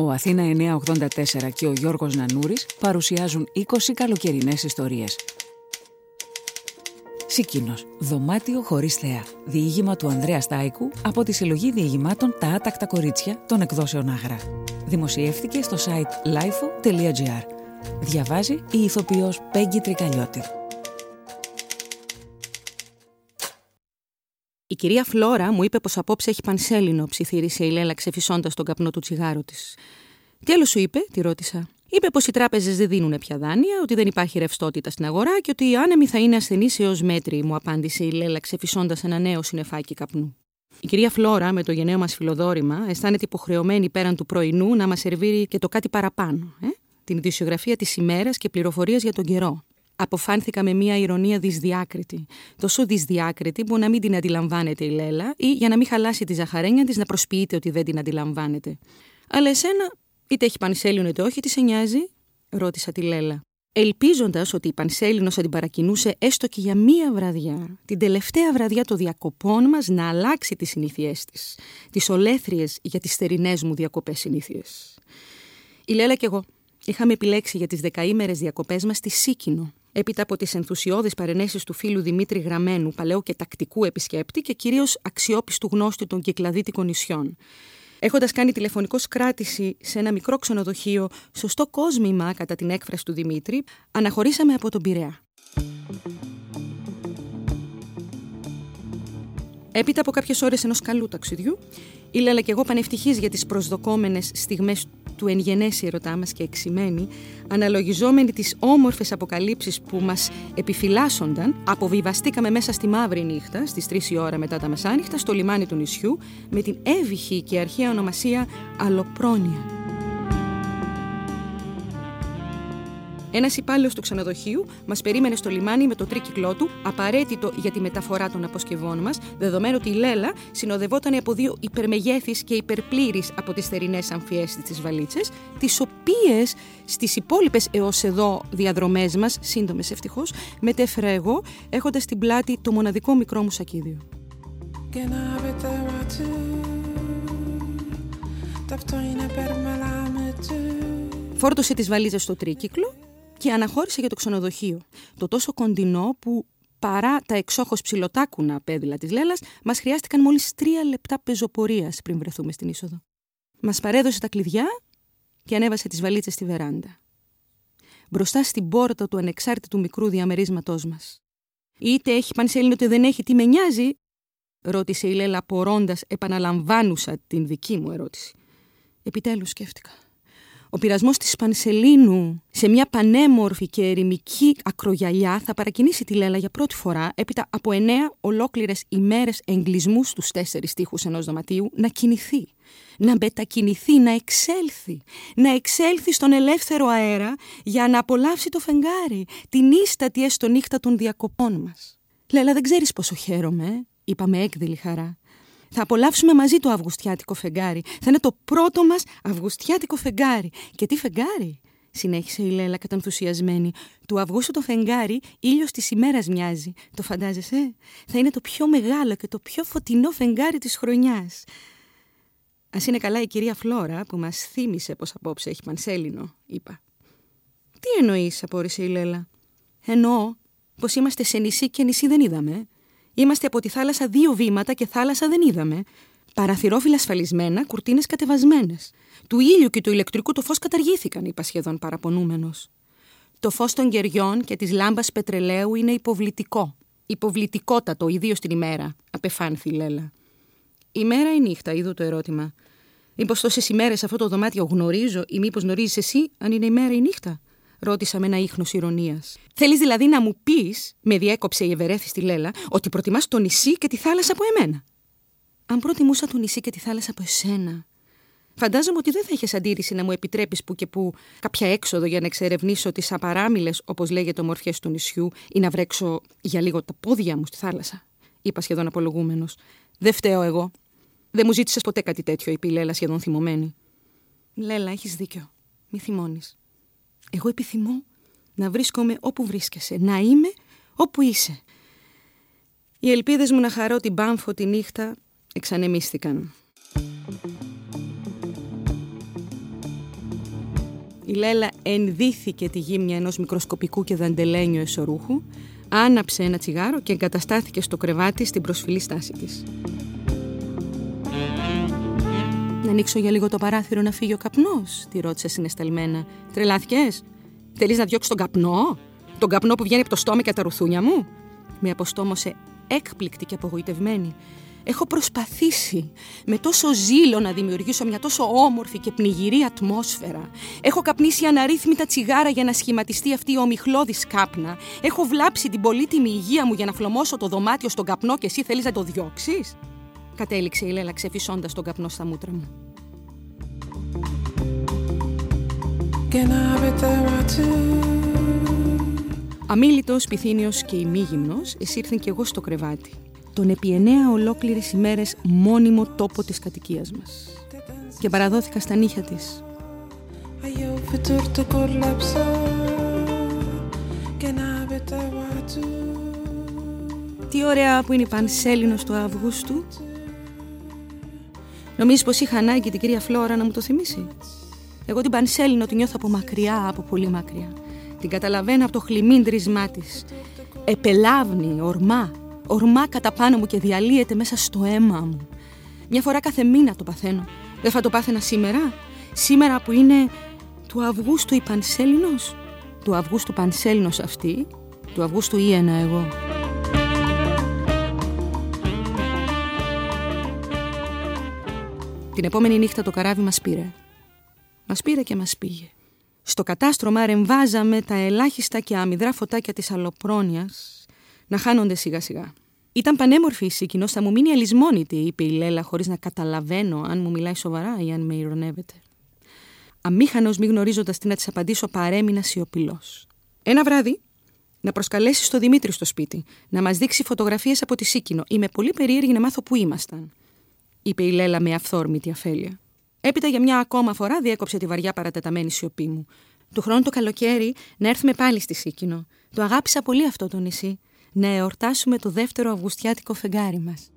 Ο Αθήνα 984 και ο Γιώργος Νανούρης παρουσιάζουν 20 καλοκαιρινές ιστορίες. Σίκινος, δωμάτιο χωρίς θέα. Διήγημα του Ανδρέας Στάικου από τη συλλογή διηγημάτων Τα Άτακτα Κορίτσια των εκδόσεων Άγρα. Δημοσιεύτηκε στο site lifeo.gr. Διαβάζει η ηθοποιός Πέγγι Τρικαλιώτη. Η κυρία Φλόρα μου είπε πως απόψε έχει πανσέλινο, ψιθύρισε η Λέλα ξεφυσώντας τον καπνό του τσιγάρου της. Τι άλλο σου είπε, τη ρώτησα. Είπε πως οι τράπεζες δεν δίνουν πια δάνεια, ότι δεν υπάρχει ρευστότητα στην αγορά και ότι οι άνεμοι θα είναι ασθενείς έως μέτρη, μου απάντησε η Λέλα ξεφυσώντας ένα νέο συνεφάκι καπνού. Η κυρία Φλόρα, με το γενναίο μας φιλοδόρημα, αισθάνεται υποχρεωμένη πέραν του πρωινού να μας σερβίρει και το κάτι παραπάνω. Ε; Την ειδησιογραφία της ημέρας και πληροφορίες για τον καιρό αποφάνθηκα με μια ηρωνία δυσδιάκριτη. Τόσο δυσδιάκριτη που να μην την αντιλαμβάνεται η Λέλα ή για να μην χαλάσει τη ζαχαρένια της να προσποιείται ότι δεν την αντιλαμβάνεται. Αλλά εσένα, είτε έχει πανσέλινο είτε όχι, τι σε νοιάζει, ρώτησα τη Λέλα. Ελπίζοντας ότι η Πανσέλινος θα την παρακινούσε έστω και για μία βραδιά, την τελευταία βραδιά των διακοπών μας, να αλλάξει τις συνήθειές της. Τις ολέθριες για τις θερινές μου διακοπές συνήθειες. Η Λέλα και εγώ είχαμε επιλέξει για τις δεκαήμερες διακοπές μας τη Σίκινο, έπειτα από τις ενθουσιώδεις παρενέσεις του φίλου Δημήτρη Γραμμένου, παλαιού και τακτικού επισκέπτη και κυρίως αξιόπιστου γνώστη των κυκλαδίτικων νησιών. Έχοντας κάνει τηλεφωνικό κράτηση σε ένα μικρό ξενοδοχείο, σωστό κόσμημα κατά την έκφραση του Δημήτρη, αναχωρήσαμε από τον Πειραιά. Έπειτα από κάποιες ώρες ενός καλού ταξιδιού, η Λέλα και εγώ πανευτυχεί για τις προσδοκόμενες στιγμές του εν γενέσει ερωτά μας και εξημένοι, αναλογιζόμενοι τις όμορφες αποκαλύψεις που μας επιφυλάσσονταν, αποβιβαστήκαμε μέσα στη μαύρη νύχτα, στις 3 η ώρα μετά τα μεσάνυχτα, στο λιμάνι του νησιού, με την έβυχη και αρχαία ονομασία Αλοπρόνια. Ένας υπάλληλος του ξενοδοχείου μας περίμενε στο λιμάνι με το τρίκυκλό του, απαραίτητο για τη μεταφορά των αποσκευών μας, δεδομένου ότι η Λέλα συνοδευόταν από δύο υπερμεγέθης και υπερπλήρει από τις θερινές αμφιέσει της βαλίτσες, τις οποίες στις υπόλοιπες έως εδώ διαδρομές μας, σύντομες ευτυχώς, μετέφερα εγώ, έχοντας στην πλάτη το μοναδικό μικρό μου σακίδιο. Φόρτωσε τις βαλίτσες στο τρίκυκλο και αναχώρησε για το ξενοδοχείο. Το τόσο κοντινό που παρά τα εξόχως ψηλοτάκουνα πέδιλα της Λέλας, μας χρειάστηκαν μόλις τρία λεπτά πεζοπορίας πριν βρεθούμε στην είσοδο. Μας παρέδωσε τα κλειδιά και ανέβασε τις βαλίτσες στη βεράντα. Μπροστά στην πόρτα του ανεξάρτητου μικρού διαμερίσματός μας. Είτε έχει πανσέλινο είτε δεν έχει, τι με νοιάζει, ρώτησε η Λέλα απορώντας, επαναλαμβάνουσα την δική μου ερώτηση. Επιτέλους σκέφτηκα. Ο πειρασμός της Πανσελίνου σε μια πανέμορφη και ερημική ακρογιαλιά θα παρακινήσει τη Λέλα για πρώτη φορά έπειτα από εννέα ολόκληρες ημέρες εγκλισμού στους τέσσερις τείχου ενός δωματίου να κινηθεί. Να μετακινηθεί, να εξέλθει. Να εξέλθει στον ελεύθερο αέρα για να απολαύσει το φεγγάρι, την ίστατη έστω νύχτα των διακοπών μας. Λέλα, δεν ξέρεις πόσο χαίρομαι, είπα με έκδηλη χαρά. Θα απολαύσουμε μαζί το αυγουστιάτικο φεγγάρι. Θα είναι το πρώτο μας αυγουστιάτικο φεγγάρι. Και τι φεγγάρι, συνέχισε η Λέλα κατανθουσιασμένη. Του Αυγούστου το φεγγάρι ήλιος της ημέρας μοιάζει. Το φαντάζεσαι; Θα είναι το πιο μεγάλο και το πιο φωτεινό φεγγάρι της χρονιάς. Α είναι καλά η κυρία Φλόρα που μας θύμισε πως απόψε έχει πανσέλινο, είπα. Τι εννοείς, απόρρισε η Λέλα. Εννοώ πως είμαστε σε νησί και νησί δεν είδαμε. Είμαστε από τη θάλασσα δύο βήματα και θάλασσα δεν είδαμε. Παραθυρόφυλλα ασφαλισμένα, κουρτίνες κατεβασμένες. Του ήλιου και του ηλεκτρικού το φως καταργήθηκαν, είπα σχεδόν παραπονούμενος. Το φως των κεριών και της λάμπας πετρελαίου είναι υποβλητικό. Υποβλητικότατο, ιδίως την ημέρα, απεφάνθη η Λέλα. Η μέρα ή νύχτα, είδω το ερώτημα. Μήπως τόσες ημέρες αυτό το δωμάτιο γνωρίζω ή μήπως γνωρίζεις εσύ αν είναι ημέρα ή νύχτα; Ρώτησα με ένα ίχνος ηρωνίας. Θέλεις δηλαδή να μου πεις, με διέκοψε η ευερέθη στη Λέλα, ότι προτιμάς το νησί και τη θάλασσα από εμένα. Αν προτιμούσα το νησί και τη θάλασσα από εσένα, φαντάζομαι ότι δεν θα είχες αντίρρηση να μου επιτρέπεις που και που κάποια έξοδο για να εξερευνήσω τις απαράμιλες, όπως λέγεται, ομορφιές του νησιού ή να βρέξω για λίγο τα πόδια μου στη θάλασσα. Είπα σχεδόν απολογούμενος. Δεν φταίω εγώ. Δεν μου ζήτησες ποτέ κάτι τέτοιο, είπε η Λέλα σχεδόν θυμωμένη. Λέλα, έχεις δίκιο. Μη θυμώνεις. Εγώ επιθυμώ να βρίσκομαι όπου βρίσκεσαι, να είμαι όπου είσαι. Οι ελπίδες μου να χαρώ την Πάμφο τη νύχτα εξανεμίστηκαν. Η Λέλα ενδύθηκε τη γύμνια ενός μικροσκοπικού και δαντελένιου εσωρούχου, άναψε ένα τσιγάρο και εγκαταστάθηκε στο κρεβάτι στην προσφυλή στάση της. Ανοίξω για λίγο το παράθυρο να φύγει ο καπνός, τη ρώτησε συνεσταλμένα. Τρελάθηκες; Θέλεις να διώξεις τον καπνό; Τον καπνό που βγαίνει από το στόμα και τα ρουθούνια μου; Με αποστόμωσε έκπληκτη και απογοητευμένη. Έχω προσπαθήσει με τόσο ζήλο να δημιουργήσω μια τόσο όμορφη και πνιγυρή ατμόσφαιρα. Έχω καπνίσει αναρρύθμιτα τσιγάρα για να σχηματιστεί αυτή η ομιχλώδης κάπνα. Έχω βλάψει την πολύτιμη υγεία μου για να φλωμώσω το δωμάτιο στον καπνό και εσύ θέλεις να το διώξεις; Κατέληξε η Λέλα ξεφυσώντας τον καπνό στα μούτρα μου. Αμήλυτος, πυθύνιος και ημίγυμνος, εισήρθεν κι εγώ στο κρεβάτι τον επί εννέα ολόκληρες ημέρες μόνιμο τόπο της κατοικίας μας. Και παραδόθηκα στα νύχια της. Τι ωραία που είναι η Πανσέλινος του Αυγούστου. Νομίζεις πως είχα ανάγκη την κυρία Φλόρα να μου το θυμίσει; Εγώ την Πανσέλινο την νιώθω από μακριά, από πολύ μακριά. Την καταλαβαίνω από το χλιμίντρισμά της. Επελάβνει, ορμά, ορμά κατά πάνω μου και διαλύεται μέσα στο αίμα μου. Μια φορά κάθε μήνα το παθαίνω. Δεν θα το πάθαινα σήμερα. Σήμερα που είναι του Αυγούστου η Πανσέλινος. Του Αυγούστου Πανσέλινος αυτή. Του Αυγούστου Ιένα εγώ. Την επόμενη νύχτα το καράβι μας πήρε. Μας πήρε και μας πήγε. Στο κατάστρωμα ρεμβάζαμε τα ελάχιστα και αμυδρά φωτάκια της αλοπρόνιας να χάνονται σιγά σιγά. Ήταν πανέμορφη η Σίκινο, θα μου μείνει αλυσμόνητη, είπε η Λέλα, χωρίς να καταλαβαίνω αν μου μιλάει σοβαρά ή αν με ηρωνεύεται. Αμήχανος, μη γνωρίζοντας τι να της απαντήσω, παρέμεινα σιωπηλός. Ένα βράδυ, να προσκαλέσει στο Δημήτρη στο σπίτι, να μας δείξει φωτογραφίες από τη Σίκινο. Είμαι πολύ περίεργη να μάθω πού ήμασταν, είπε η Λέλα με αυθόρμητη αφέλεια. Έπειτα για μια ακόμα φορά διέκοψε τη βαριά παρατεταμένη σιωπή μου. Του χρόνου το καλοκαίρι να έρθουμε πάλι στη Σίκινο. Το αγάπησα πολύ αυτό το νησί να εορτάσουμε το δεύτερο Αυγουστιάτικο φεγγάρι μας.